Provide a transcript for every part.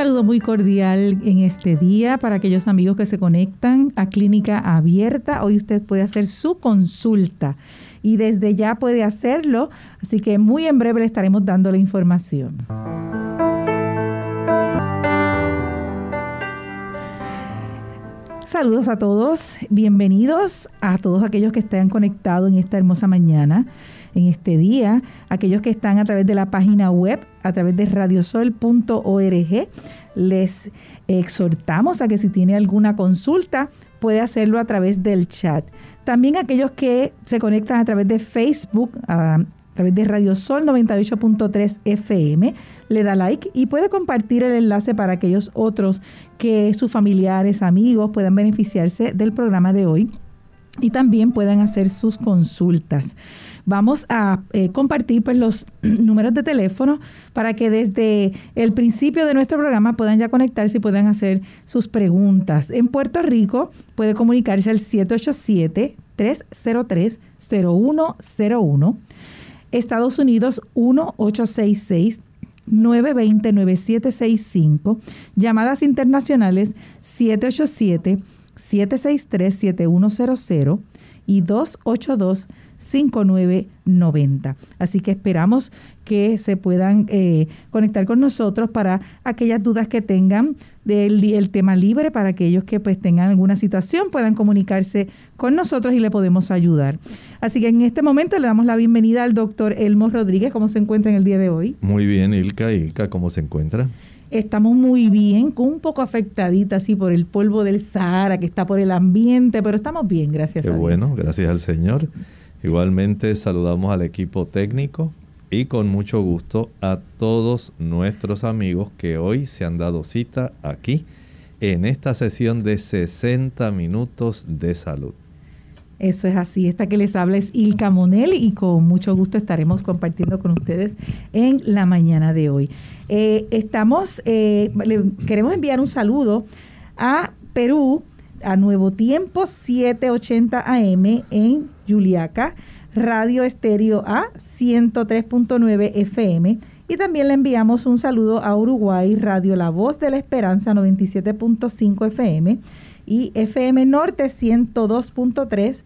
Saludo muy cordial en este día para aquellos amigos que se conectan a Clínica Abierta. Hoy usted puede hacer su consulta y desde ya puede hacerlo, así que muy en breve le estaremos dando la información. Saludos a todos, bienvenidos a todos aquellos que estén conectados en esta hermosa mañana, en este día, aquellos que están a través de la página web, a través de radiosol.org. Les exhortamos a que si tiene alguna consulta puede hacerlo a través del chat. También aquellos que se conectan a través de Facebook, a, través de Radio Sol 98.3 FM, le da like y puede compartir el enlace para aquellos otros que sus familiares, amigos puedan beneficiarse del programa de hoy y también puedan hacer sus consultas. Vamos a eh, compartir pues, los números de teléfono para que desde el principio de nuestro programa puedan ya conectarse y puedan hacer sus preguntas. En Puerto Rico puede comunicarse al 787-303-0101. Estados Unidos 1866 920-9765. Llamadas internacionales 787 763-7100 y 282-5990. Así que esperamos que se puedan eh, conectar con nosotros para aquellas dudas que tengan del tema libre, para aquellos que pues tengan alguna situación puedan comunicarse con nosotros y le podemos ayudar. Así que en este momento le damos la bienvenida al doctor Elmo Rodríguez. ¿Cómo se encuentra en el día de hoy? Muy bien, Ilka. Ilka, ¿cómo se encuentra? estamos muy bien, con un poco afectadita así por el polvo del Sahara que está por el ambiente, pero estamos bien, gracias Qué a Dios. bueno, gracias al Señor. Igualmente saludamos al equipo técnico y con mucho gusto a todos nuestros amigos que hoy se han dado cita aquí en esta sesión de 60 minutos de salud. Eso es así. Esta que les habla es Ilka Monel y con mucho gusto estaremos compartiendo con ustedes en la mañana de hoy. Eh, estamos, eh, queremos enviar un saludo a Perú, a Nuevo Tiempo 780 AM en Juliaca, Radio Estéreo A 103.9 FM. Y también le enviamos un saludo a Uruguay, Radio La Voz de la Esperanza 97.5 FM y FM Norte 102.3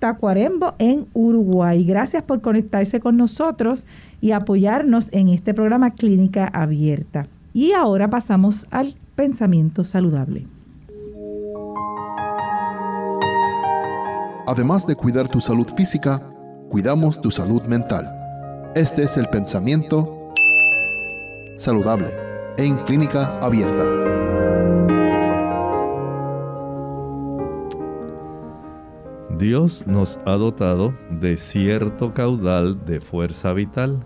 Tacuarembo en Uruguay. Gracias por conectarse con nosotros y apoyarnos en este programa Clínica Abierta. Y ahora pasamos al pensamiento saludable. Además de cuidar tu salud física, cuidamos tu salud mental. Este es el pensamiento saludable en Clínica Abierta. Dios nos ha dotado de cierto caudal de fuerza vital.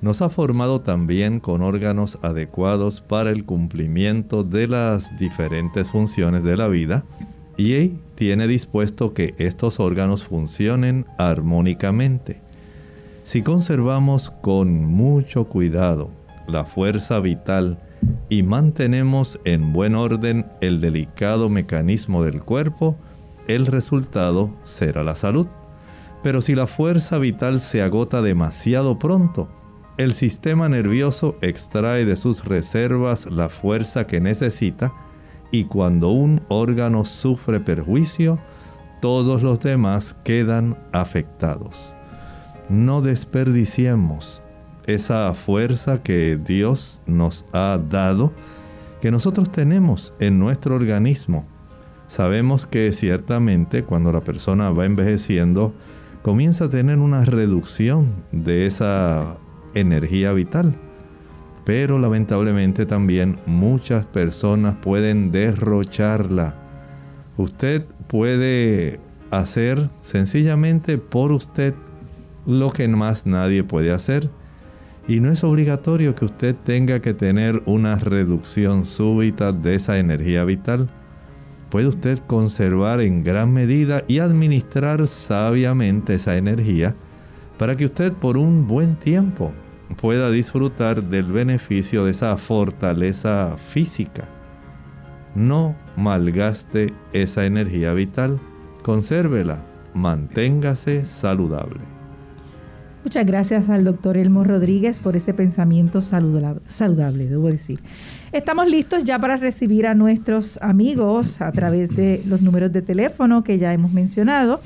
Nos ha formado también con órganos adecuados para el cumplimiento de las diferentes funciones de la vida y tiene dispuesto que estos órganos funcionen armónicamente. Si conservamos con mucho cuidado la fuerza vital y mantenemos en buen orden el delicado mecanismo del cuerpo, el resultado será la salud. Pero si la fuerza vital se agota demasiado pronto, el sistema nervioso extrae de sus reservas la fuerza que necesita y cuando un órgano sufre perjuicio, todos los demás quedan afectados. No desperdiciemos esa fuerza que Dios nos ha dado, que nosotros tenemos en nuestro organismo Sabemos que ciertamente cuando la persona va envejeciendo, comienza a tener una reducción de esa energía vital. Pero lamentablemente también muchas personas pueden derrocharla. Usted puede hacer sencillamente por usted lo que más nadie puede hacer. Y no es obligatorio que usted tenga que tener una reducción súbita de esa energía vital. Puede usted conservar en gran medida y administrar sabiamente esa energía para que usted por un buen tiempo pueda disfrutar del beneficio de esa fortaleza física. No malgaste esa energía vital, consérvela, manténgase saludable. Muchas gracias al doctor Elmo Rodríguez por ese pensamiento saludable, saludable, debo decir. Estamos listos ya para recibir a nuestros amigos a través de los números de teléfono que ya hemos mencionado.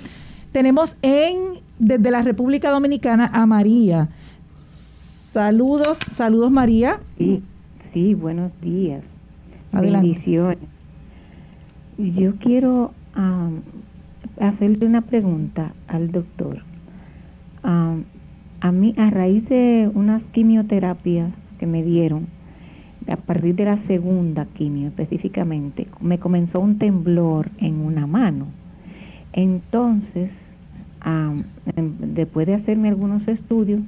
Tenemos en desde la República Dominicana a María. Saludos, saludos María. Sí, sí, buenos días. Adelante. Bendiciones. Yo quiero hacerle una pregunta al doctor. a mí, a raíz de unas quimioterapias que me dieron, a partir de la segunda quimio específicamente, me comenzó un temblor en una mano. Entonces, después de hacerme algunos estudios,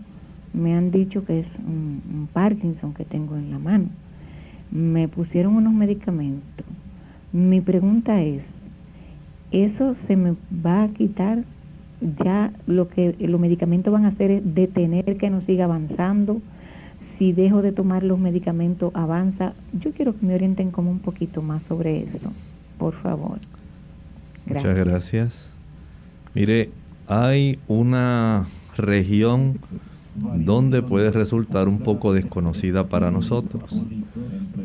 me han dicho que es un, Parkinson que tengo en la mano. Me pusieron unos medicamentos. Mi pregunta es, ¿eso se me va a quitar? Ya lo que los medicamentos van a hacer es detener que no siga avanzando. Si dejo de tomar los medicamentos, avanza. Yo quiero que me orienten como un poquito más sobre eso, por favor. Muchas gracias. Mire, hay una región donde puede resultar un poco desconocida para nosotros.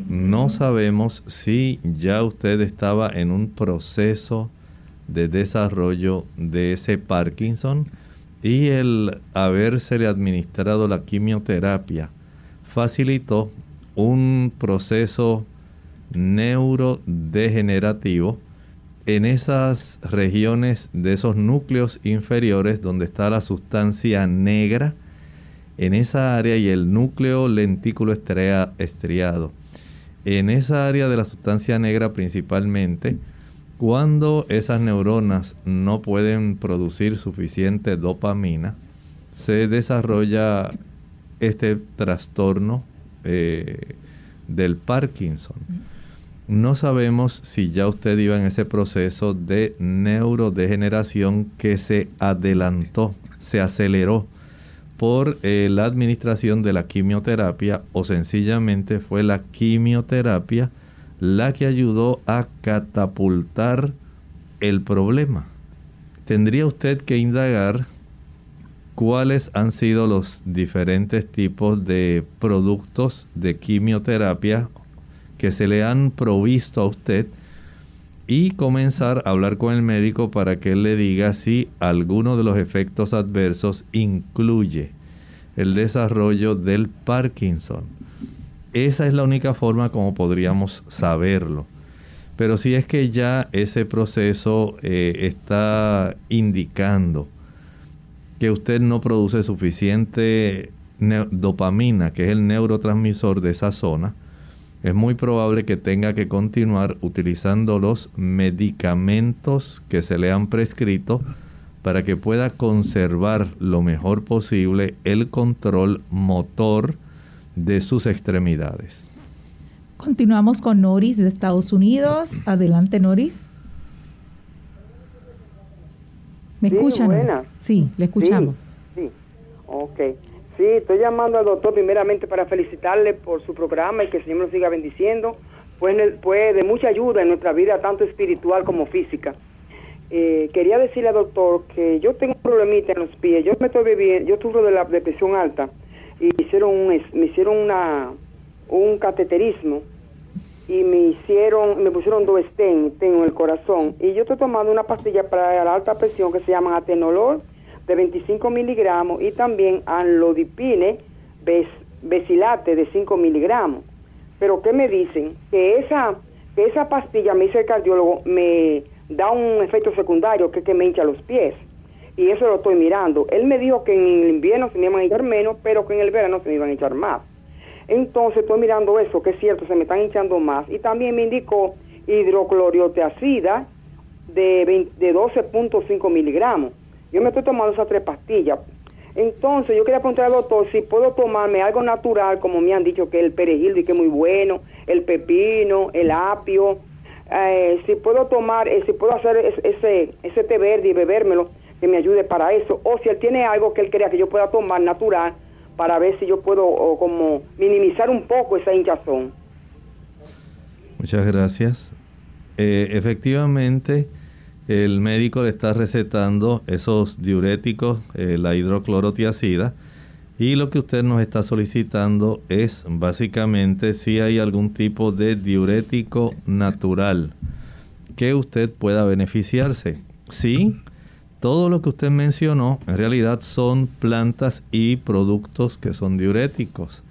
No sabemos si ya usted estaba en un proceso de desarrollo de ese Parkinson y el habérsele administrado la quimioterapia facilitó un proceso neurodegenerativo en esas regiones de esos núcleos inferiores donde está la sustancia negra en esa área y el núcleo lentículo estriado. En esa área de la sustancia negra principalmente, cuando esas neuronas no pueden producir suficiente dopamina, se desarrolla este trastorno eh, del Parkinson. No sabemos si ya usted iba en ese proceso de neurodegeneración que se adelantó, se aceleró por eh, la administración de la quimioterapia o sencillamente fue la quimioterapia la que ayudó a catapultar el problema. Tendría usted que indagar cuáles han sido los diferentes tipos de productos de quimioterapia que se le han provisto a usted y comenzar a hablar con el médico para que él le diga si alguno de los efectos adversos incluye el desarrollo del Parkinson. Esa es la única forma como podríamos saberlo. Pero si es que ya ese proceso eh, está indicando que usted no produce suficiente dopamina, que es el neurotransmisor de esa zona, es muy probable que tenga que continuar utilizando los medicamentos que se le han prescrito para que pueda conservar lo mejor posible el control motor de sus extremidades. Continuamos con Noris de Estados Unidos. Adelante, Noris. ¿Me escuchan? Sí, le escuchamos. Sí, sí. ok. Sí, estoy llamando al doctor primeramente para felicitarle por su programa y que el Señor nos siga bendiciendo. Pues fue de mucha ayuda en nuestra vida, tanto espiritual como física. Eh, quería decirle al doctor que yo tengo un problemita en los pies. Yo me estoy bebiendo, yo tuve de la depresión alta y me hicieron un, me hicieron una, un cateterismo y me hicieron, me pusieron dos stents en el corazón y yo estoy tomando una pastilla para la alta presión que se llama atenolol de 25 miligramos y también anlodipine besilate de 5 miligramos. Pero ¿qué me dicen? Que esa, que esa pastilla, me dice el cardiólogo, me da un efecto secundario que es que me hincha los pies. Y eso lo estoy mirando. Él me dijo que en el invierno se me iban a hinchar menos, pero que en el verano se me iban a hinchar más. Entonces estoy mirando eso, que es cierto, se me están hinchando más. Y también me indicó hidroclorioteacida de, de 12.5 miligramos. Yo me estoy tomando esas tres pastillas. Entonces, yo quería preguntar al doctor si puedo tomarme algo natural, como me han dicho que el perejil y que es muy bueno, el pepino, el apio, eh, si puedo tomar, eh, si puedo hacer ese, ese té verde y bebérmelo, que me ayude para eso, o si él tiene algo que él crea que yo pueda tomar natural, para ver si yo puedo como minimizar un poco esa hinchazón. Muchas gracias. Eh, efectivamente, el médico le está recetando esos diuréticos, la hidroclorotiacida, y lo que usted nos está solicitando es básicamente si hay algún tipo de diurético natural que usted pueda beneficiarse. Sí, todo lo que usted mencionó en realidad son plantas y productos que son diuréticos.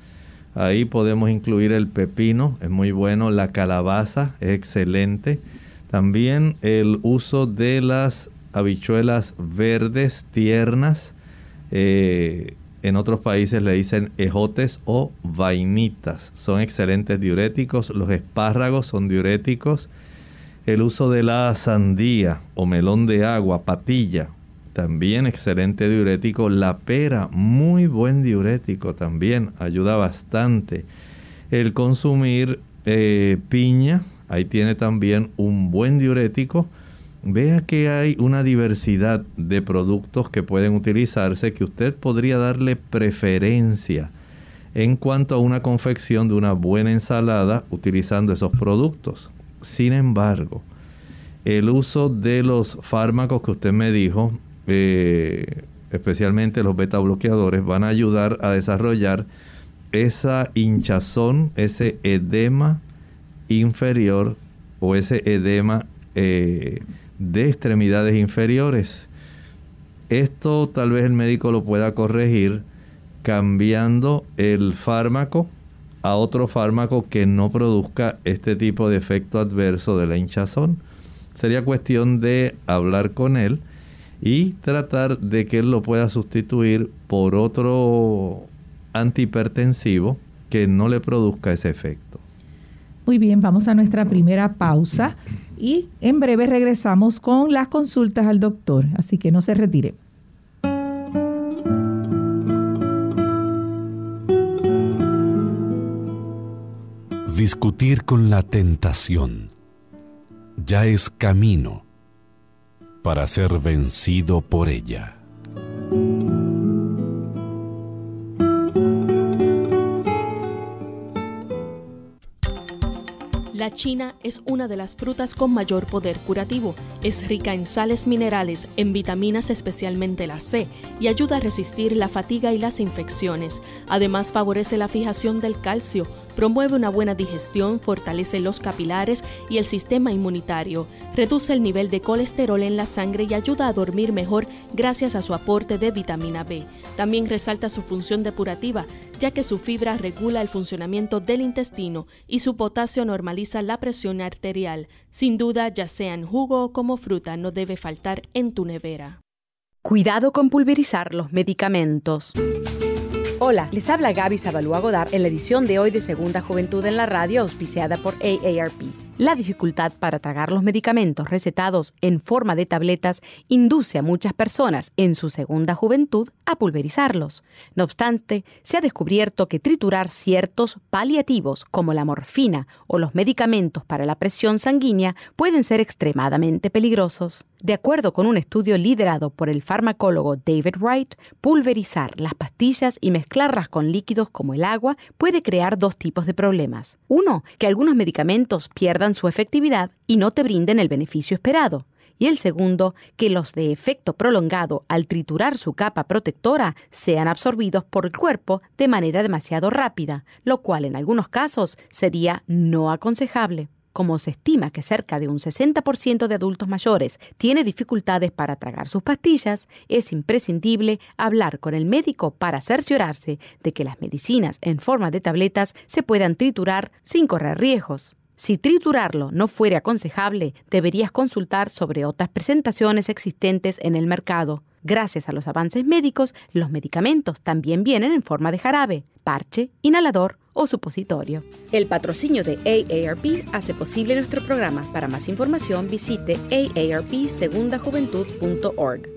Ahí podemos incluir el pepino, es muy bueno, la calabaza es excelente. También el uso de las habichuelas verdes tiernas. Eh, en otros países le dicen ejotes o vainitas. Son excelentes diuréticos. Los espárragos son diuréticos. El uso de la sandía o melón de agua, patilla, también excelente diurético. La pera, muy buen diurético también, ayuda bastante. El consumir eh, piña, ahí tiene también un buen diurético. Vea que hay una diversidad de productos que pueden utilizarse que usted podría darle preferencia en cuanto a una confección de una buena ensalada utilizando esos productos. Sin embargo, el uso de los fármacos que usted me dijo, eh, especialmente los beta bloqueadores, van a ayudar a desarrollar esa hinchazón, ese edema inferior o ese edema eh, de extremidades inferiores. Esto tal vez el médico lo pueda corregir cambiando el fármaco a otro fármaco que no produzca este tipo de efecto adverso de la hinchazón. Sería cuestión de hablar con él y tratar de que él lo pueda sustituir por otro antihipertensivo que no le produzca ese efecto. Muy bien, vamos a nuestra primera pausa y en breve regresamos con las consultas al doctor, así que no se retire. Discutir con la tentación ya es camino para ser vencido por ella. La china es una de las frutas con mayor poder curativo. Es rica en sales minerales, en vitaminas especialmente la C, y ayuda a resistir la fatiga y las infecciones. Además favorece la fijación del calcio, promueve una buena digestión, fortalece los capilares y el sistema inmunitario, reduce el nivel de colesterol en la sangre y ayuda a dormir mejor gracias a su aporte de vitamina B. También resalta su función depurativa, ya que su fibra regula el funcionamiento del intestino y su potasio normaliza la presión arterial. Sin duda, ya sea en jugo o como fruta, no debe faltar en tu nevera. Cuidado con pulverizar los medicamentos. Hola, les habla Gaby Zabalúa Godard en la edición de hoy de Segunda Juventud en la Radio, auspiciada por AARP. La dificultad para tragar los medicamentos recetados en forma de tabletas induce a muchas personas en su segunda juventud a pulverizarlos. No obstante, se ha descubierto que triturar ciertos paliativos como la morfina o los medicamentos para la presión sanguínea pueden ser extremadamente peligrosos. De acuerdo con un estudio liderado por el farmacólogo David Wright, pulverizar las pastillas y mezclarlas con líquidos como el agua puede crear dos tipos de problemas. Uno, que algunos medicamentos pierdan su efectividad y no te brinden el beneficio esperado. Y el segundo, que los de efecto prolongado al triturar su capa protectora sean absorbidos por el cuerpo de manera demasiado rápida, lo cual en algunos casos sería no aconsejable. Como se estima que cerca de un 60% de adultos mayores tiene dificultades para tragar sus pastillas, es imprescindible hablar con el médico para cerciorarse de que las medicinas en forma de tabletas se puedan triturar sin correr riesgos. Si triturarlo no fuera aconsejable, deberías consultar sobre otras presentaciones existentes en el mercado. Gracias a los avances médicos, los medicamentos también vienen en forma de jarabe, parche, inhalador o supositorio. El patrocinio de AARP hace posible nuestro programa. Para más información visite aarpsegundajuventud.org.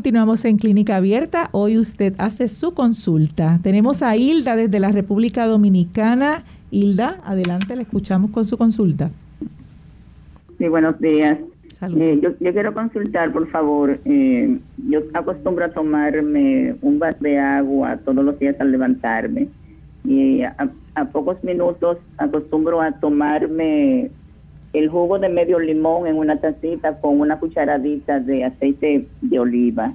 Continuamos en Clínica Abierta. Hoy usted hace su consulta. Tenemos a Hilda desde la República Dominicana. Hilda, adelante, le escuchamos con su consulta. Sí, buenos días. Eh, yo, quiero consultar, por favor. Eh, yo acostumbro a tomarme un vaso de agua todos los días al levantarme. Y a, a pocos minutos acostumbro a tomarme el jugo de medio limón en una tacita con una cucharadita de aceite de oliva.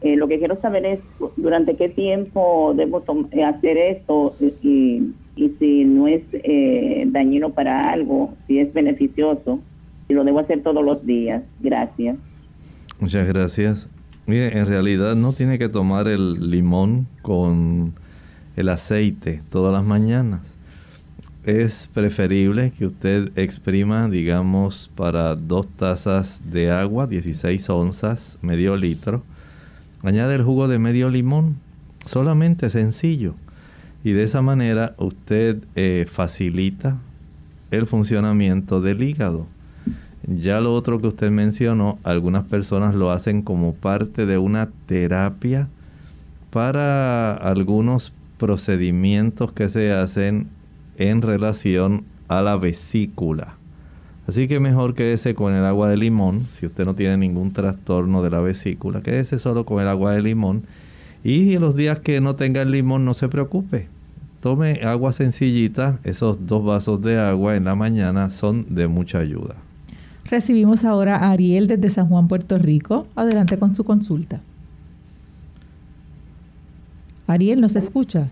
Eh, lo que quiero saber es durante qué tiempo debo eh, hacer esto y, si no es eh, dañino para algo, si es beneficioso, si lo debo hacer todos los días. Gracias. Muchas gracias. Mire, en realidad no tiene que tomar el limón con el aceite todas las mañanas es preferible que usted exprima, digamos, para dos tazas de agua, 16 onzas, medio litro. Añade el jugo de medio limón, solamente sencillo. Y de esa manera usted eh, facilita el funcionamiento del hígado. Ya lo otro que usted mencionó, algunas personas lo hacen como parte de una terapia para algunos procedimientos que se hacen en relación a la vesícula. Así que mejor quédese con el agua de limón, si usted no tiene ningún trastorno de la vesícula, quédese solo con el agua de limón. Y en los días que no tenga el limón, no se preocupe. Tome agua sencillita, esos dos vasos de agua en la mañana son de mucha ayuda. Recibimos ahora a Ariel desde San Juan, Puerto Rico. Adelante con su consulta. Ariel, ¿nos escucha?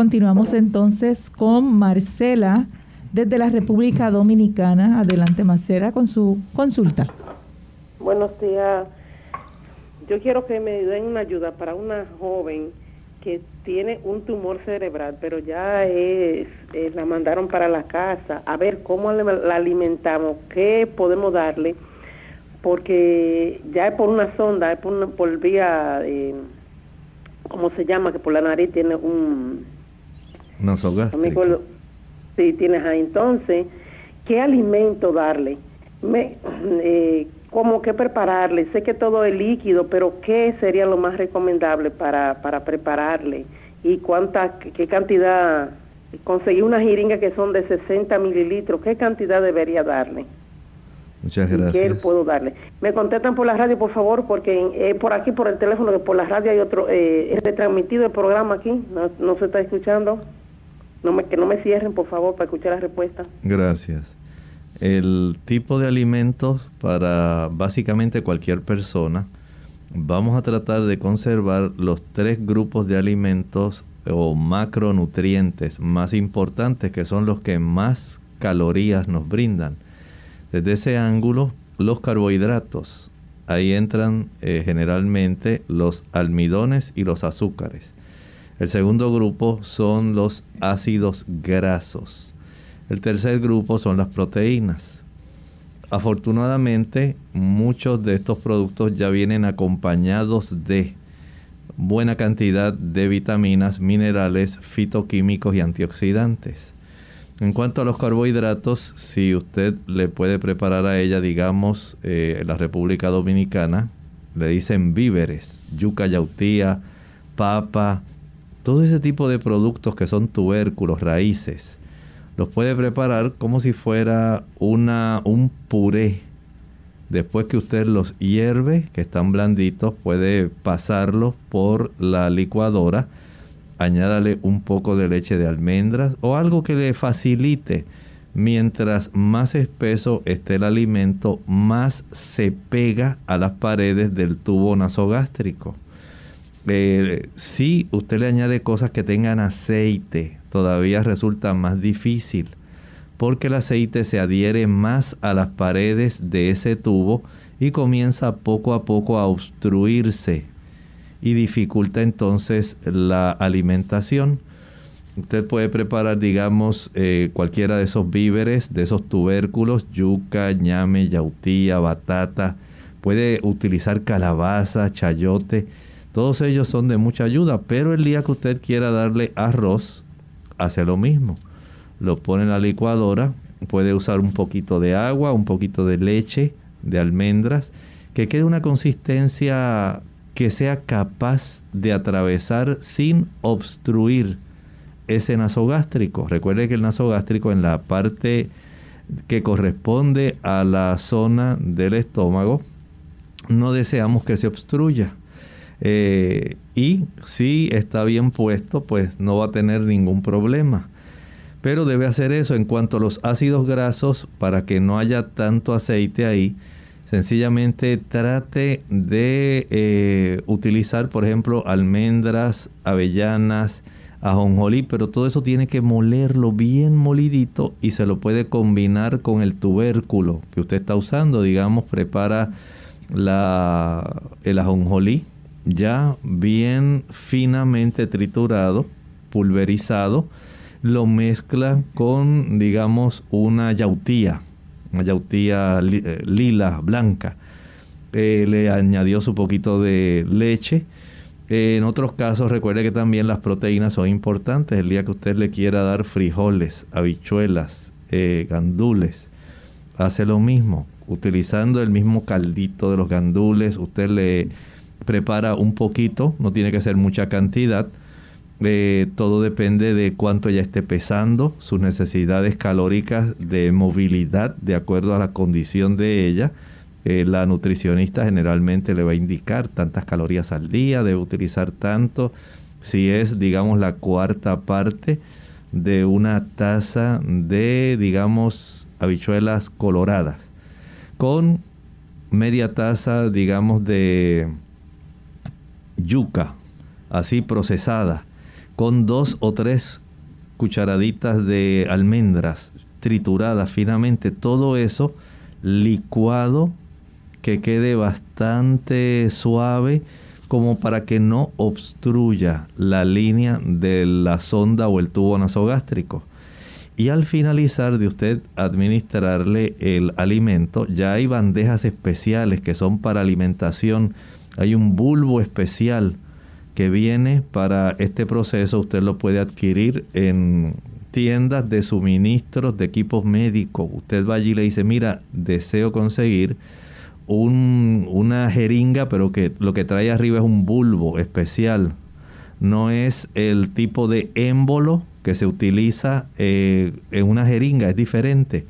Continuamos entonces con Marcela desde la República Dominicana. Adelante, Marcela, con su consulta. Buenos días. Yo quiero que me den una ayuda para una joven que tiene un tumor cerebral, pero ya es, eh, la mandaron para la casa. A ver cómo la alimentamos, qué podemos darle, porque ya es por una sonda, es por, por vía, eh, ¿cómo se llama? Que por la nariz tiene un Nasogástrico. Sí, tienes ahí. Entonces, ¿qué alimento darle? Me, eh, ¿Cómo que prepararle? Sé que todo es líquido, pero ¿qué sería lo más recomendable para, para prepararle? ¿Y cuánta, qué cantidad? Conseguí una jeringa que son de 60 mililitros. ¿Qué cantidad debería darle? Muchas gracias. ¿Qué puedo darle? Me contestan por la radio, por favor, porque eh, por aquí, por el teléfono, por la radio hay otro, eh, es retransmitido el programa aquí, no, no se está escuchando. No me, que no me cierren, por favor, para escuchar la respuesta. Gracias. El tipo de alimentos para básicamente cualquier persona, vamos a tratar de conservar los tres grupos de alimentos o macronutrientes más importantes que son los que más calorías nos brindan. Desde ese ángulo, los carbohidratos. Ahí entran eh, generalmente los almidones y los azúcares. El segundo grupo son los ácidos grasos. El tercer grupo son las proteínas. Afortunadamente, muchos de estos productos ya vienen acompañados de buena cantidad de vitaminas, minerales, fitoquímicos y antioxidantes. En cuanto a los carbohidratos, si usted le puede preparar a ella, digamos, eh, en la República Dominicana, le dicen víveres, yuca, yautía, papa, todo ese tipo de productos que son tubérculos, raíces, los puede preparar como si fuera una, un puré. Después que usted los hierve, que están blanditos, puede pasarlos por la licuadora. Añádale un poco de leche de almendras o algo que le facilite. Mientras más espeso esté el alimento, más se pega a las paredes del tubo nasogástrico. Si usted le añade cosas que tengan aceite, todavía resulta más difícil porque el aceite se adhiere más a las paredes de ese tubo y comienza poco a poco a obstruirse y dificulta entonces la alimentación. Usted puede preparar, digamos, eh, cualquiera de esos víveres, de esos tubérculos, yuca, ñame, yautía, batata. Puede utilizar calabaza, chayote. Todos ellos son de mucha ayuda, pero el día que usted quiera darle arroz, hace lo mismo. Lo pone en la licuadora, puede usar un poquito de agua, un poquito de leche, de almendras, que quede una consistencia que sea capaz de atravesar sin obstruir ese nasogástrico. Recuerde que el nasogástrico en la parte que corresponde a la zona del estómago, no deseamos que se obstruya. Eh, y si está bien puesto, pues no va a tener ningún problema. Pero debe hacer eso en cuanto a los ácidos grasos para que no haya tanto aceite ahí. Sencillamente trate de eh, utilizar, por ejemplo, almendras, avellanas, ajonjolí, pero todo eso tiene que molerlo bien molidito y se lo puede combinar con el tubérculo que usted está usando. Digamos, prepara la, el ajonjolí ya bien finamente triturado, pulverizado, lo mezcla con, digamos, una yautía, una yautía eh, lila, blanca. Eh, le añadió su poquito de leche. en otros casos, recuerde que también las proteínas son importantes. El día que usted le quiera dar frijoles, habichuelas, eh, gandules, hace lo mismo. Utilizando el mismo caldito de los gandules, usted le prepara un poquito, no tiene que ser mucha cantidad. Eh, todo depende de cuánto ya esté pesando, sus necesidades calóricas de movilidad de acuerdo a la condición de ella. Eh, la nutricionista generalmente le va a indicar tantas calorías al día, debe utilizar tanto. Si es, digamos, la cuarta parte de una taza de, digamos, habichuelas coloradas, con media taza, digamos, de yuca, así procesada, con dos o tres cucharaditas de almendras trituradas finamente, todo eso licuado que quede bastante suave como para que no obstruya la línea de la sonda o el tubo nasogástrico. Y al finalizar de usted administrarle el alimento, ya hay bandejas especiales que son para alimentación hay un bulbo especial que viene para este proceso. Usted lo puede adquirir en tiendas de suministros de equipos médicos. Usted va allí y le dice, mira, deseo conseguir una jeringa, pero que lo que trae arriba es un bulbo especial. No es el tipo de émbolo que se utiliza eh, en una jeringa, es diferente.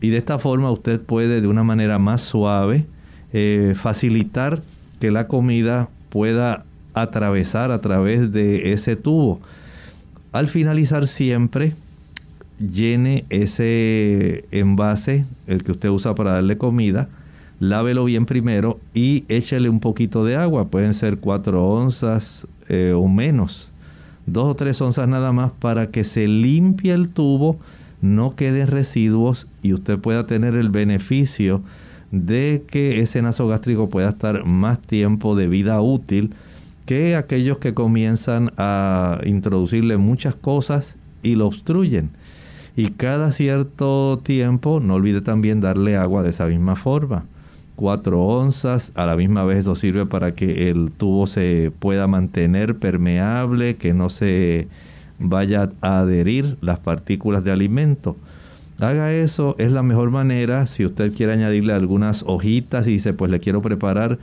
Y de esta forma usted puede de una manera más suave eh, facilitar que la comida pueda atravesar a través de ese tubo. Al finalizar siempre, llene ese envase, el que usted usa para darle comida, lávelo bien primero y échele un poquito de agua, pueden ser 4 onzas eh, o menos, dos o tres onzas nada más para que se limpie el tubo, no queden residuos y usted pueda tener el beneficio de que ese nasogástrico pueda estar más tiempo de vida útil que aquellos que comienzan a introducirle muchas cosas y lo obstruyen. Y cada cierto tiempo, no olvide también darle agua de esa misma forma. 4 onzas, a la misma vez eso sirve para que el tubo se pueda mantener permeable, que no se vaya a adherir las partículas de alimento. Haga eso, es la mejor manera. Si usted quiere añadirle algunas hojitas y dice, pues le quiero preparar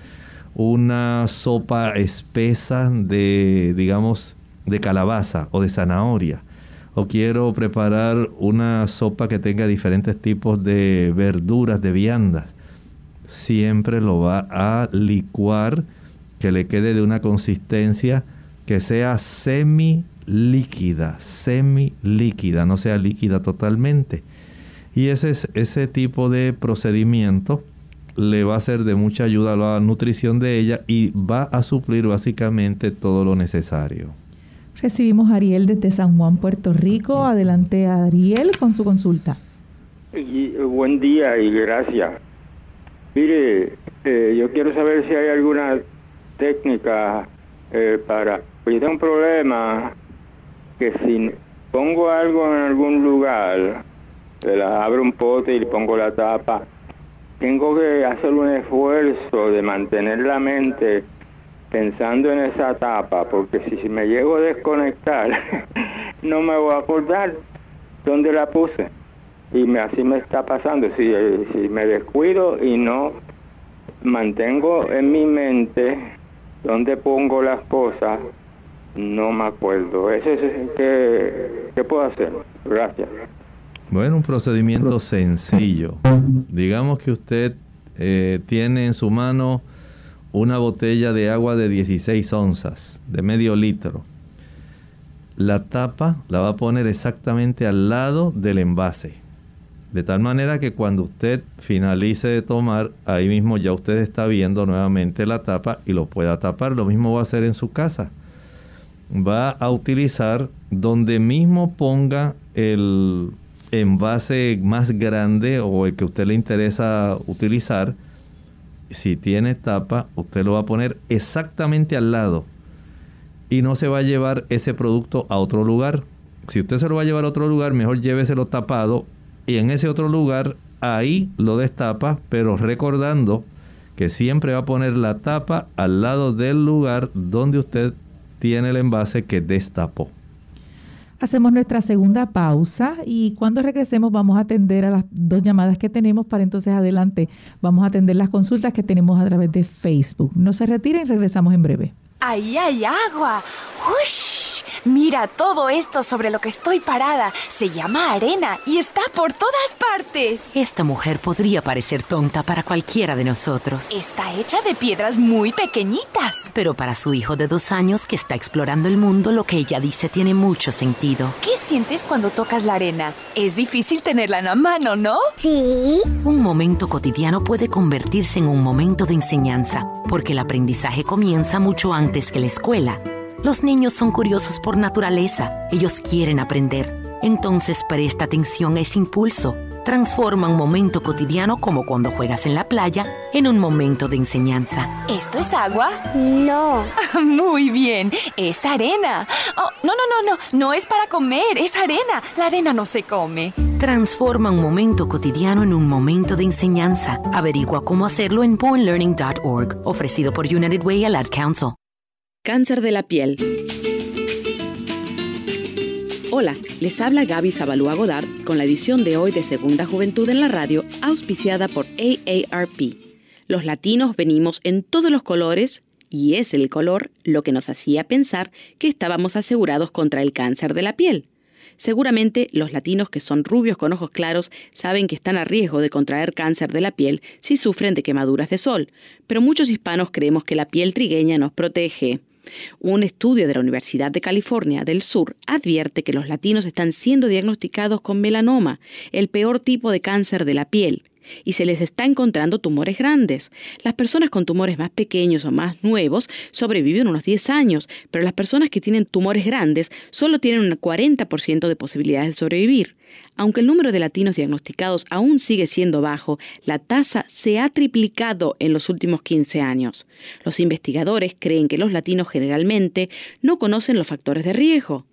una sopa espesa de, digamos, de calabaza o de zanahoria. O quiero preparar una sopa que tenga diferentes tipos de verduras, de viandas. Siempre lo va a licuar, que le quede de una consistencia que sea semi líquida, semi líquida, no sea líquida totalmente y ese, ese tipo de procedimiento le va a ser de mucha ayuda a la nutrición de ella y va a suplir básicamente todo lo necesario. Recibimos a Ariel desde San Juan, Puerto Rico. Adelante Ariel con su consulta. buen día y gracias. Mire, eh, yo quiero saber si hay alguna técnica eh, para... Pues tengo un problema que si pongo algo en algún lugar, le abro un pote y le pongo la tapa, tengo que hacer un esfuerzo de mantener la mente pensando en esa tapa, porque si me llego a desconectar, no me voy a acordar dónde la puse. Y me, así me está pasando. Si, si me descuido y no mantengo en mi mente dónde pongo las cosas, no me acuerdo. Eso es que, ¿qué puedo hacer. Gracias. Bueno, un procedimiento sencillo. Digamos que usted eh, tiene en su mano una botella de agua de 16 onzas, de medio litro. La tapa la va a poner exactamente al lado del envase. De tal manera que cuando usted finalice de tomar, ahí mismo ya usted está viendo nuevamente la tapa y lo pueda tapar. Lo mismo va a hacer en su casa. Va a utilizar donde mismo ponga el envase más grande o el que a usted le interesa utilizar, si tiene tapa, usted lo va a poner exactamente al lado y no se va a llevar ese producto a otro lugar. Si usted se lo va a llevar a otro lugar, mejor lléveselo tapado y en ese otro lugar ahí lo destapa, pero recordando que siempre va a poner la tapa al lado del lugar donde usted tiene el envase que destapó. Hacemos nuestra segunda pausa y cuando regresemos vamos a atender a las dos llamadas que tenemos para entonces adelante vamos a atender las consultas que tenemos a través de Facebook. No se retiren, regresamos en breve. Ahí hay agua. ¡Ush! Mira todo esto sobre lo que estoy parada. Se llama arena y está por todas partes. Esta mujer podría parecer tonta para cualquiera de nosotros. Está hecha de piedras muy pequeñitas. Pero para su hijo de dos años que está explorando el mundo, lo que ella dice tiene mucho sentido. ¿Qué sientes cuando tocas la arena? Es difícil tenerla en la mano, ¿no? Sí. Un momento cotidiano puede convertirse en un momento de enseñanza, porque el aprendizaje comienza mucho antes que la escuela. Los niños son curiosos por naturaleza, ellos quieren aprender. Entonces presta atención a ese impulso. Transforma un momento cotidiano como cuando juegas en la playa en un momento de enseñanza. ¿Esto es agua? No. Muy bien, es arena. Oh, no, no, no, no, no es para comer, es arena. La arena no se come. Transforma un momento cotidiano en un momento de enseñanza. Averigua cómo hacerlo en bornlearning.org, ofrecido por United Way al Ad Council. Cáncer de la piel. Hola, les habla Gaby Zabalúa Godard con la edición de hoy de Segunda Juventud en la Radio, auspiciada por AARP. Los latinos venimos en todos los colores y es el color lo que nos hacía pensar que estábamos asegurados contra el cáncer de la piel. Seguramente los latinos que son rubios con ojos claros saben que están a riesgo de contraer cáncer de la piel si sufren de quemaduras de sol, pero muchos hispanos creemos que la piel trigueña nos protege. Un estudio de la Universidad de California del Sur advierte que los latinos están siendo diagnosticados con melanoma, el peor tipo de cáncer de la piel, y se les está encontrando tumores grandes. Las personas con tumores más pequeños o más nuevos sobreviven unos 10 años, pero las personas que tienen tumores grandes solo tienen un 40% de posibilidades de sobrevivir. Aunque el número de latinos diagnosticados aún sigue siendo bajo, la tasa se ha triplicado en los últimos 15 años. Los investigadores creen que los latinos generalmente no conocen los factores de riesgo.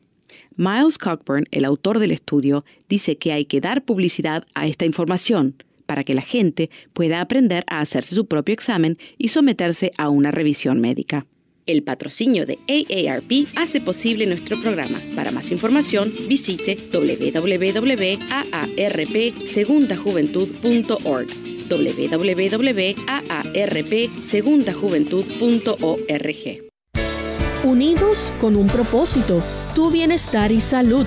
Miles Cockburn, el autor del estudio, dice que hay que dar publicidad a esta información para que la gente pueda aprender a hacerse su propio examen y someterse a una revisión médica. El patrocinio de AARP hace posible nuestro programa. Para más información, visite www.aarpsegundajuventud.org www.aarpsegundajuventud.org Unidos con un propósito, tu bienestar y salud.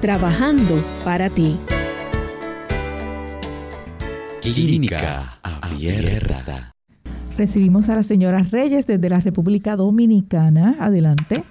trabajando para ti. Clínica Abierta. Recibimos a la señora Reyes desde la República Dominicana. Adelante.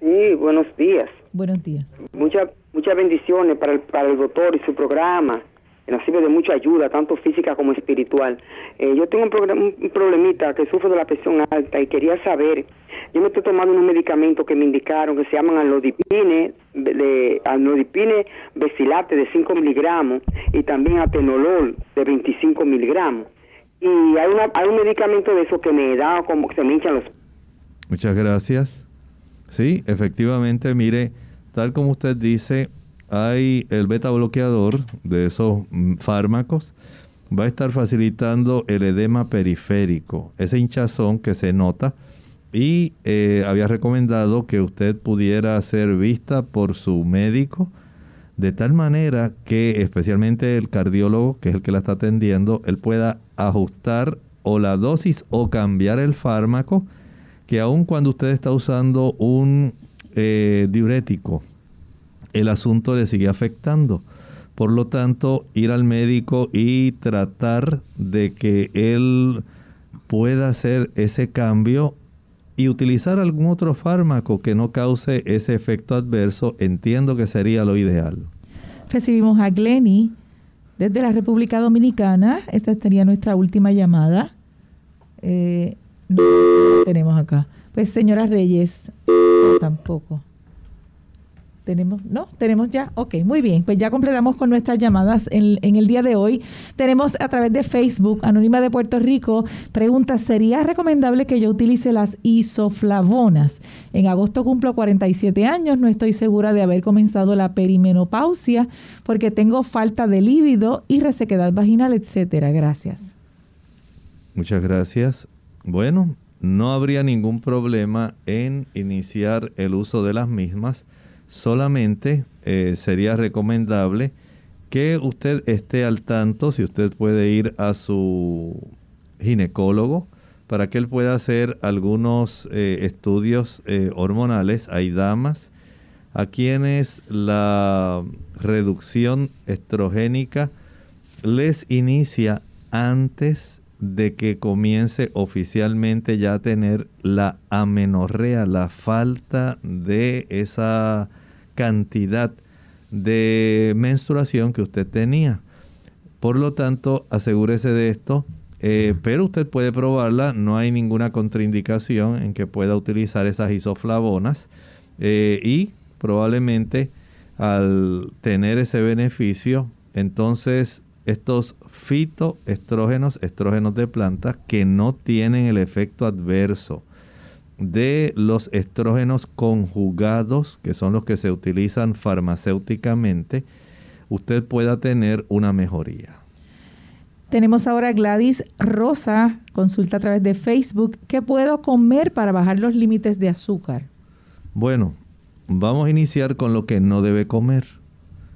Sí, buenos días. Buenos días. Muchas muchas bendiciones para el, para el doctor y su programa. Nos sirve de mucha ayuda, tanto física como espiritual. Eh, yo tengo un, un problemita que sufro de la presión alta y quería saber. Yo me estoy tomando unos medicamentos que me indicaron que se llaman alodipine, de, alodipine besilate de 5 miligramos y también atenolol de 25 miligramos. Y hay, una, hay un medicamento de eso que me da como que se me hinchan los Muchas gracias. Sí, efectivamente, mire, tal como usted dice, hay el beta bloqueador de esos mm, fármacos, va a estar facilitando el edema periférico, ese hinchazón que se nota. Y eh, había recomendado que usted pudiera ser vista por su médico de tal manera que especialmente el cardiólogo, que es el que la está atendiendo, él pueda ajustar o la dosis o cambiar el fármaco, que aun cuando usted está usando un eh, diurético, el asunto le sigue afectando. Por lo tanto, ir al médico y tratar de que él pueda hacer ese cambio y utilizar algún otro fármaco que no cause ese efecto adverso, entiendo que sería lo ideal. Recibimos a Glenny desde la República Dominicana. Esta sería nuestra última llamada. Eh, no, tenemos acá. Pues señora Reyes, tampoco. Tenemos, no, tenemos ya, ok, muy bien, pues ya completamos con nuestras llamadas en, el día de hoy. Tenemos a través de Facebook, Anónima de Puerto Rico, pregunta, ¿sería recomendable que yo utilice las isoflavonas? En agosto cumplo 47 años, no estoy segura de haber comenzado la perimenopausia porque tengo falta de líbido y resequedad vaginal, etcétera. Gracias. Muchas gracias. Bueno, no habría ningún problema en iniciar el uso de las mismas. Solamente eh, sería recomendable que usted esté al tanto, si usted puede ir a su ginecólogo, para que él pueda hacer algunos eh, estudios eh, hormonales. Hay damas a quienes la reducción estrogénica les inicia antes de que comience oficialmente ya a tener la amenorrea, la falta de esa cantidad de menstruación que usted tenía. Por lo tanto, asegúrese de esto, eh, pero usted puede probarla, no hay ninguna contraindicación en que pueda utilizar esas isoflavonas eh, y probablemente al tener ese beneficio, entonces estos fitoestrógenos, estrógenos de plantas que no tienen el efecto adverso de los estrógenos conjugados, que son los que se utilizan farmacéuticamente, usted pueda tener una mejoría. Tenemos ahora a Gladys Rosa, consulta a través de Facebook. ¿Qué puedo comer para bajar los límites de azúcar? Bueno, vamos a iniciar con lo que no debe comer.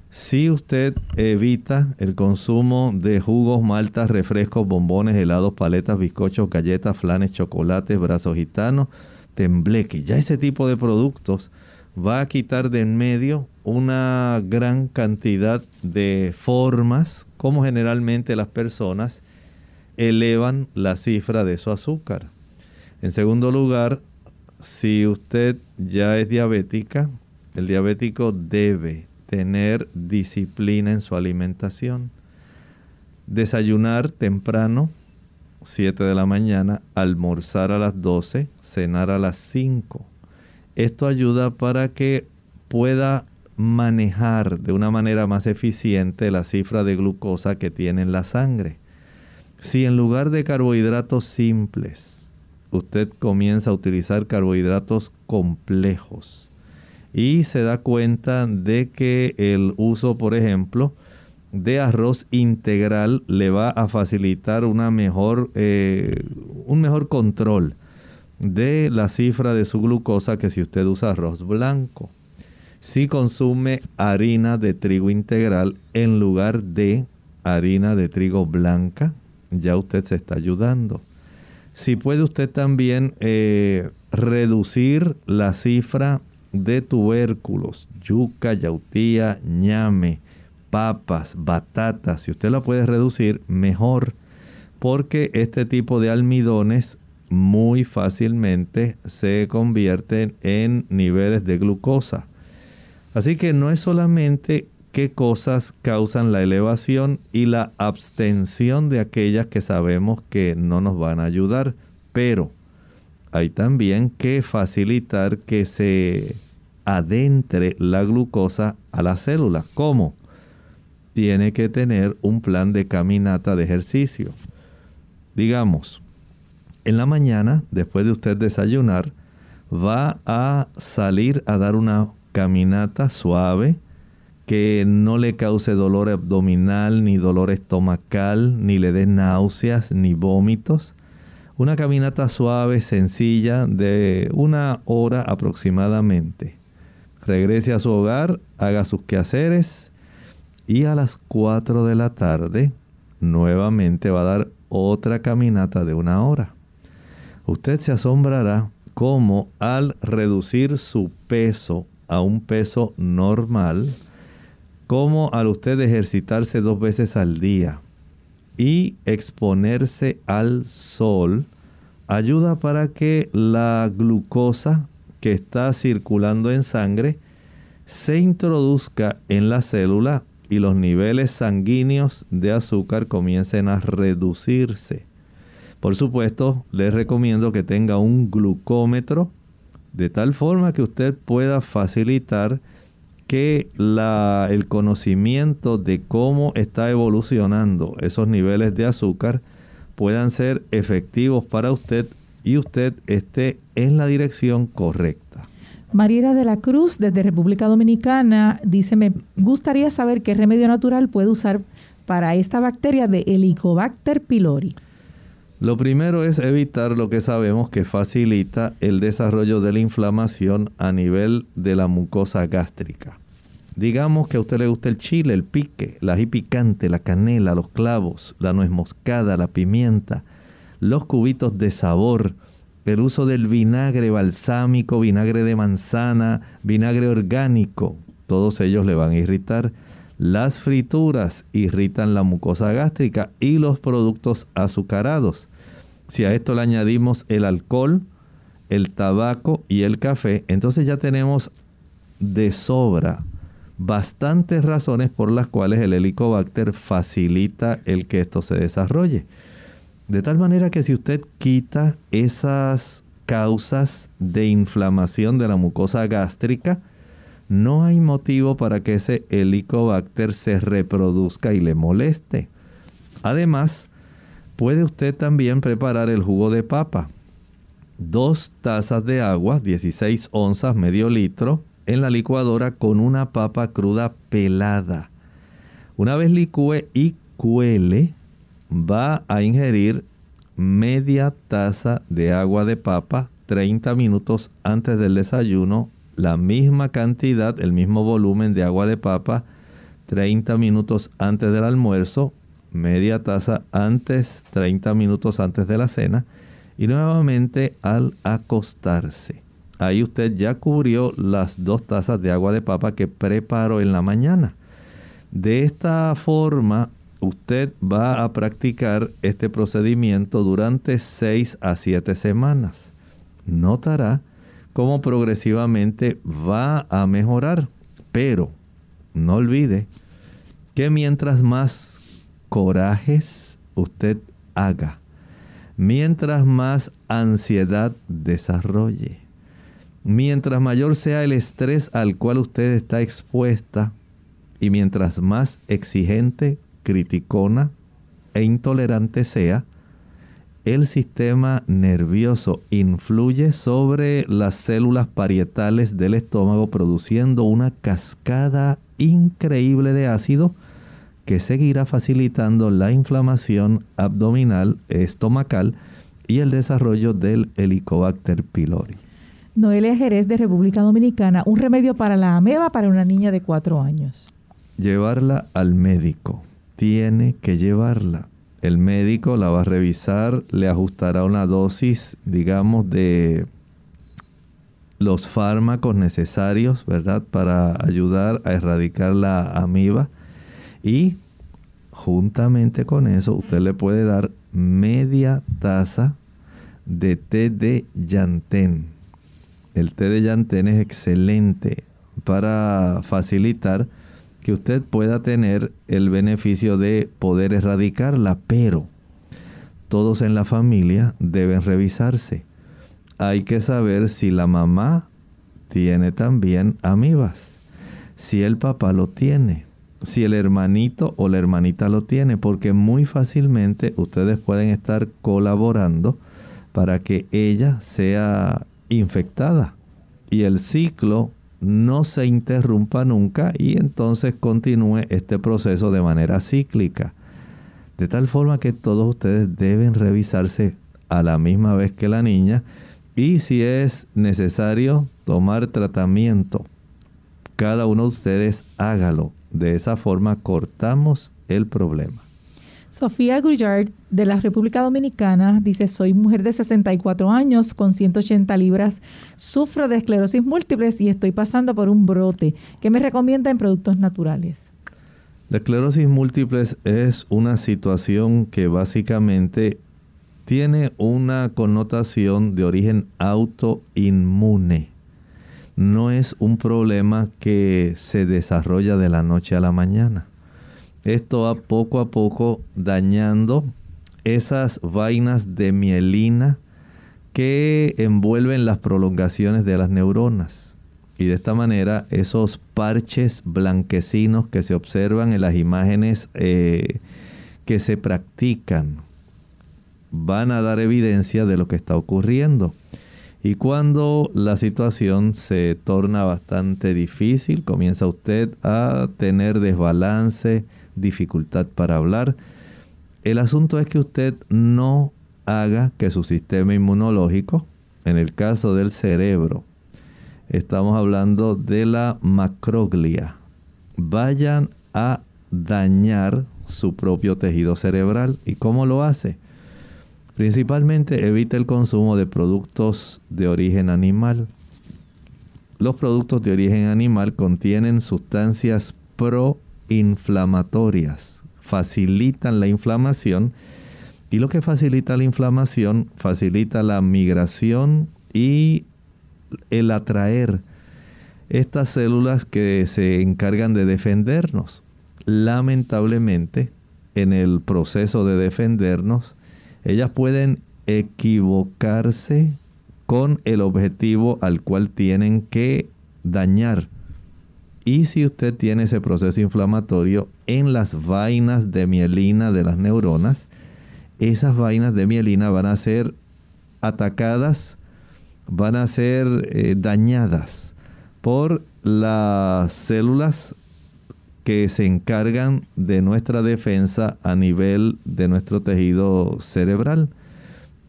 Si usted evita el consumo de jugos, maltas, refrescos, bombones, helados, paletas, bizcochos, galletas, flanes, chocolates, brazos gitanos, tembleque, ya ese tipo de productos va a quitar de en medio una gran cantidad de formas como generalmente las personas elevan la cifra de su azúcar. En segundo lugar, si usted ya es diabética, el diabético debe tener disciplina en su alimentación. Desayunar temprano, 7 de la mañana, almorzar a las 12, cenar a las 5. Esto ayuda para que pueda manejar de una manera más eficiente la cifra de glucosa que tiene en la sangre. Si en lugar de carbohidratos simples, usted comienza a utilizar carbohidratos complejos y se da cuenta de que el uso, por ejemplo, de arroz integral le va a facilitar una mejor, eh, un mejor control de la cifra de su glucosa que si usted usa arroz blanco. Si consume harina de trigo integral en lugar de harina de trigo blanca, ya usted se está ayudando. Si puede usted también eh, reducir la cifra de tubérculos, yuca, yautía, ñame, papas, batatas, si usted la puede reducir, mejor, porque este tipo de almidones muy fácilmente se convierten en niveles de glucosa. Así que no es solamente qué cosas causan la elevación y la abstención de aquellas que sabemos que no nos van a ayudar, pero hay también que facilitar que se adentre la glucosa a la célula. ¿Cómo? Tiene que tener un plan de caminata de ejercicio. Digamos, en la mañana, después de usted desayunar, va a salir a dar una caminata suave que no le cause dolor abdominal, ni dolor estomacal, ni le dé náuseas, ni vómitos. Una caminata suave, sencilla, de una hora aproximadamente. Regrese a su hogar, haga sus quehaceres y a las 4 de la tarde nuevamente va a dar otra caminata de una hora. Usted se asombrará cómo al reducir su peso a un peso normal, como al usted ejercitarse dos veces al día y exponerse al sol, ayuda para que la glucosa que está circulando en sangre se introduzca en la célula y los niveles sanguíneos de azúcar comiencen a reducirse. Por supuesto, les recomiendo que tenga un glucómetro de tal forma que usted pueda facilitar que el conocimiento de cómo está evolucionando esos niveles de azúcar puedan ser efectivos para usted y usted esté en la dirección correcta. Mariela de la Cruz, desde República Dominicana, dice, me gustaría saber qué remedio natural puede usar para esta bacteria de Helicobacter pylori. Lo primero es evitar lo que sabemos que facilita el desarrollo de la inflamación a nivel de la mucosa gástrica. Digamos que a usted le gusta el chile, el pique, la ají la canela, los clavos, la nuez moscada, la pimienta, los cubitos de sabor, el uso del vinagre balsámico, vinagre de manzana, vinagre orgánico, todos ellos le van a irritar. Las frituras irritan la mucosa gástrica y los productos azucarados. Si a esto le añadimos el alcohol, el tabaco y el café, entonces ya tenemos de sobra bastantes razones por las cuales el helicobacter facilita el que esto se desarrolle. De tal manera que si usted quita esas causas de inflamación de la mucosa gástrica, no hay motivo para que ese helicobacter se reproduzca y le moleste. Además, puede usted también preparar el jugo de papa. Dos tazas de agua, 16 onzas, medio litro, en la licuadora con una papa cruda pelada. Una vez licúe y cuele, va a ingerir media taza de agua de papa 30 minutos antes del desayuno la misma cantidad, el mismo volumen de agua de papa 30 minutos antes del almuerzo, media taza antes, 30 minutos antes de la cena y nuevamente al acostarse. Ahí usted ya cubrió las dos tazas de agua de papa que preparó en la mañana. De esta forma, usted va a practicar este procedimiento durante 6 a 7 semanas. Notará cómo progresivamente va a mejorar. Pero no olvide que mientras más corajes usted haga, mientras más ansiedad desarrolle, mientras mayor sea el estrés al cual usted está expuesta y mientras más exigente, criticona e intolerante sea, el sistema nervioso influye sobre las células parietales del estómago produciendo una cascada increíble de ácido que seguirá facilitando la inflamación abdominal, estomacal y el desarrollo del Helicobacter pylori. Noelia Jerez de República Dominicana, un remedio para la ameba para una niña de 4 años. Llevarla al médico tiene que llevarla. El médico la va a revisar, le ajustará una dosis, digamos, de los fármacos necesarios, ¿verdad? Para ayudar a erradicar la amiba. Y juntamente con eso, usted le puede dar media taza de té de llantén. El té de llantén es excelente para facilitar que usted pueda tener el beneficio de poder erradicarla, pero todos en la familia deben revisarse. Hay que saber si la mamá tiene también amibas, si el papá lo tiene, si el hermanito o la hermanita lo tiene, porque muy fácilmente ustedes pueden estar colaborando para que ella sea infectada y el ciclo no se interrumpa nunca y entonces continúe este proceso de manera cíclica. De tal forma que todos ustedes deben revisarse a la misma vez que la niña y si es necesario tomar tratamiento, cada uno de ustedes hágalo. De esa forma cortamos el problema. Sofía Grullard de la República Dominicana dice, soy mujer de 64 años con 180 libras, sufro de esclerosis múltiples y estoy pasando por un brote. ¿Qué me recomienda en productos naturales? La esclerosis múltiple es una situación que básicamente tiene una connotación de origen autoinmune. No es un problema que se desarrolla de la noche a la mañana esto va poco a poco dañando esas vainas de mielina que envuelven las prolongaciones de las neuronas. Y de esta manera esos parches blanquecinos que se observan en las imágenes eh, que se practican van a dar evidencia de lo que está ocurriendo. Y cuando la situación se torna bastante difícil, comienza usted a tener desbalance, dificultad para hablar. El asunto es que usted no haga que su sistema inmunológico, en el caso del cerebro, estamos hablando de la macroglia, vayan a dañar su propio tejido cerebral. ¿Y cómo lo hace? Principalmente evita el consumo de productos de origen animal. Los productos de origen animal contienen sustancias pro inflamatorias, facilitan la inflamación y lo que facilita la inflamación facilita la migración y el atraer estas células que se encargan de defendernos. Lamentablemente, en el proceso de defendernos, ellas pueden equivocarse con el objetivo al cual tienen que dañar. Y si usted tiene ese proceso inflamatorio en las vainas de mielina de las neuronas, esas vainas de mielina van a ser atacadas, van a ser eh, dañadas por las células que se encargan de nuestra defensa a nivel de nuestro tejido cerebral.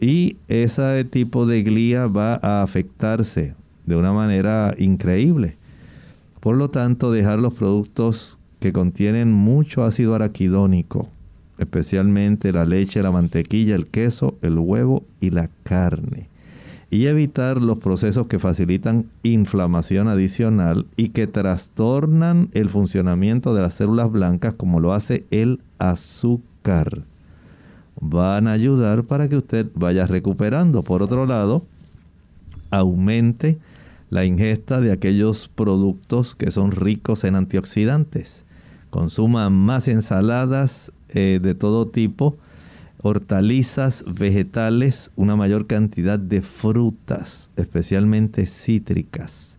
Y ese tipo de glía va a afectarse de una manera increíble. Por lo tanto, dejar los productos que contienen mucho ácido araquidónico, especialmente la leche, la mantequilla, el queso, el huevo y la carne. Y evitar los procesos que facilitan inflamación adicional y que trastornan el funcionamiento de las células blancas como lo hace el azúcar. Van a ayudar para que usted vaya recuperando. Por otro lado, aumente la ingesta de aquellos productos que son ricos en antioxidantes. Consuma más ensaladas eh, de todo tipo, hortalizas, vegetales, una mayor cantidad de frutas, especialmente cítricas.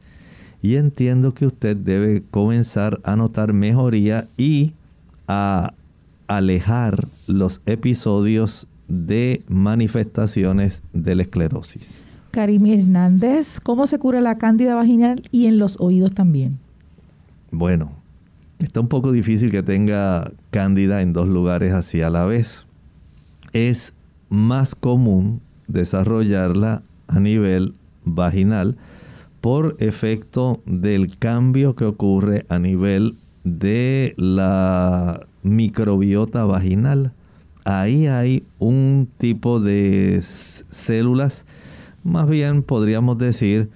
Y entiendo que usted debe comenzar a notar mejoría y a alejar los episodios de manifestaciones de la esclerosis. Karim Hernández, ¿cómo se cura la cándida vaginal y en los oídos también? Bueno, está un poco difícil que tenga cándida en dos lugares así a la vez. Es más común desarrollarla a nivel vaginal por efecto del cambio que ocurre a nivel de la microbiota vaginal. Ahí hay un tipo de células, más bien podríamos decir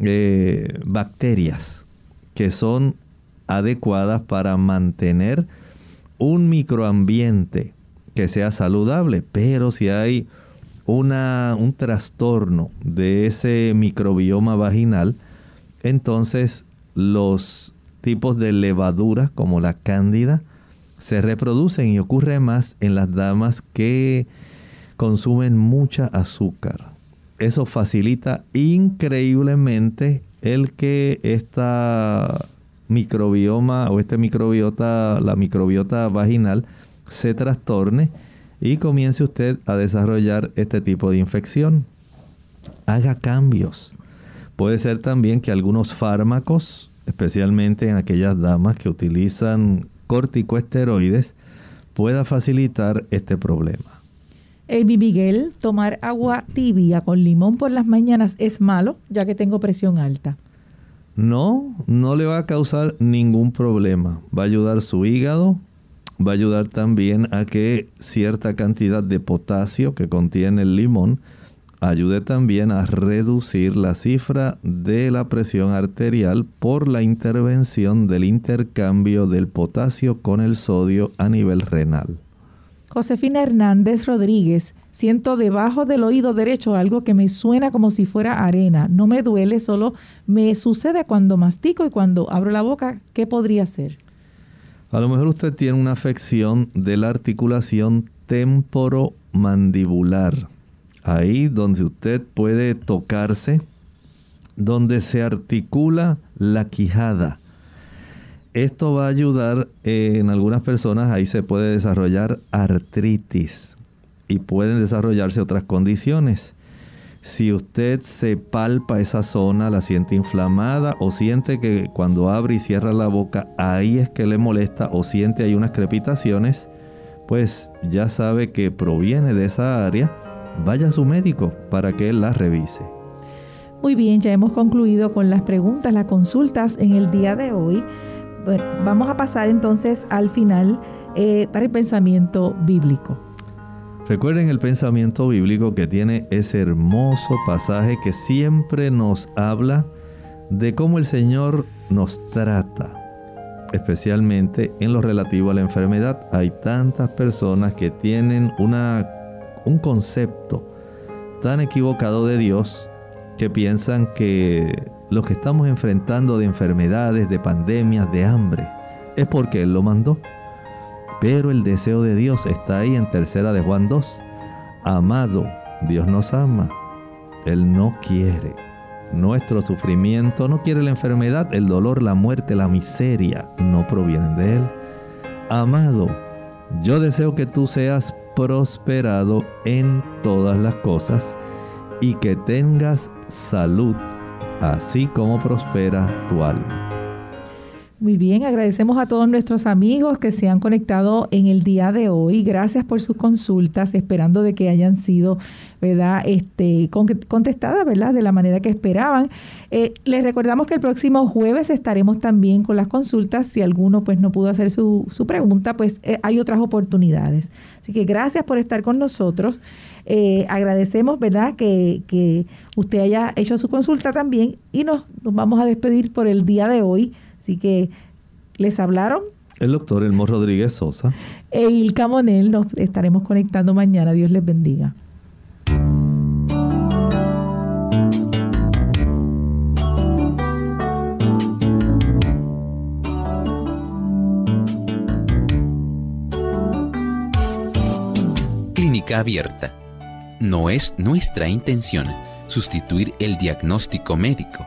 eh, bacterias, que son adecuadas para mantener un microambiente que sea saludable, pero si hay una, un trastorno de ese microbioma vaginal, entonces los tipos de levaduras como la cándida se reproducen y ocurre más en las damas que consumen mucha azúcar. Eso facilita increíblemente el que esta microbioma o este microbiota, la microbiota vaginal, se trastorne y comience usted a desarrollar este tipo de infección. Haga cambios. Puede ser también que algunos fármacos, especialmente en aquellas damas que utilizan corticoesteroides, pueda facilitar este problema. El Miguel, tomar agua tibia con limón por las mañanas es malo, ya que tengo presión alta. No, no le va a causar ningún problema. Va a ayudar su hígado, va a ayudar también a que cierta cantidad de potasio que contiene el limón ayude también a reducir la cifra de la presión arterial por la intervención del intercambio del potasio con el sodio a nivel renal. Josefina Hernández Rodríguez, siento debajo del oído derecho algo que me suena como si fuera arena. No me duele, solo me sucede cuando mastico y cuando abro la boca. ¿Qué podría ser? A lo mejor usted tiene una afección de la articulación temporomandibular. Ahí donde usted puede tocarse, donde se articula la quijada esto va a ayudar en algunas personas, ahí se puede desarrollar artritis y pueden desarrollarse otras condiciones. Si usted se palpa esa zona, la siente inflamada o siente que cuando abre y cierra la boca ahí es que le molesta o siente hay unas crepitaciones, pues ya sabe que proviene de esa área, vaya a su médico para que él la revise. Muy bien, ya hemos concluido con las preguntas, las consultas en el día de hoy. Bueno, vamos a pasar entonces al final eh, para el pensamiento bíblico. Recuerden el pensamiento bíblico que tiene ese hermoso pasaje que siempre nos habla de cómo el Señor nos trata, especialmente en lo relativo a la enfermedad. Hay tantas personas que tienen una, un concepto tan equivocado de Dios que piensan que lo que estamos enfrentando de enfermedades, de pandemias, de hambre, es porque Él lo mandó. Pero el deseo de Dios está ahí en tercera de Juan 2. Amado, Dios nos ama. Él no quiere nuestro sufrimiento, no quiere la enfermedad, el dolor, la muerte, la miseria, no provienen de Él. Amado, yo deseo que tú seas prosperado en todas las cosas y que tengas salud así como prospera tu alma. Muy bien, agradecemos a todos nuestros amigos que se han conectado en el día de hoy. Gracias por sus consultas, esperando de que hayan sido, ¿verdad? Este, contestadas, ¿verdad? De la manera que esperaban. Eh, les recordamos que el próximo jueves estaremos también con las consultas. Si alguno pues no pudo hacer su, su pregunta, pues eh, hay otras oportunidades. Así que gracias por estar con nosotros. Eh, agradecemos, ¿verdad? Que, que, usted haya hecho su consulta también y nos, nos vamos a despedir por el día de hoy Así que les hablaron. El doctor Elmo Rodríguez Sosa. E Ilka Monel, nos estaremos conectando mañana. Dios les bendiga. Clínica abierta. No es nuestra intención sustituir el diagnóstico médico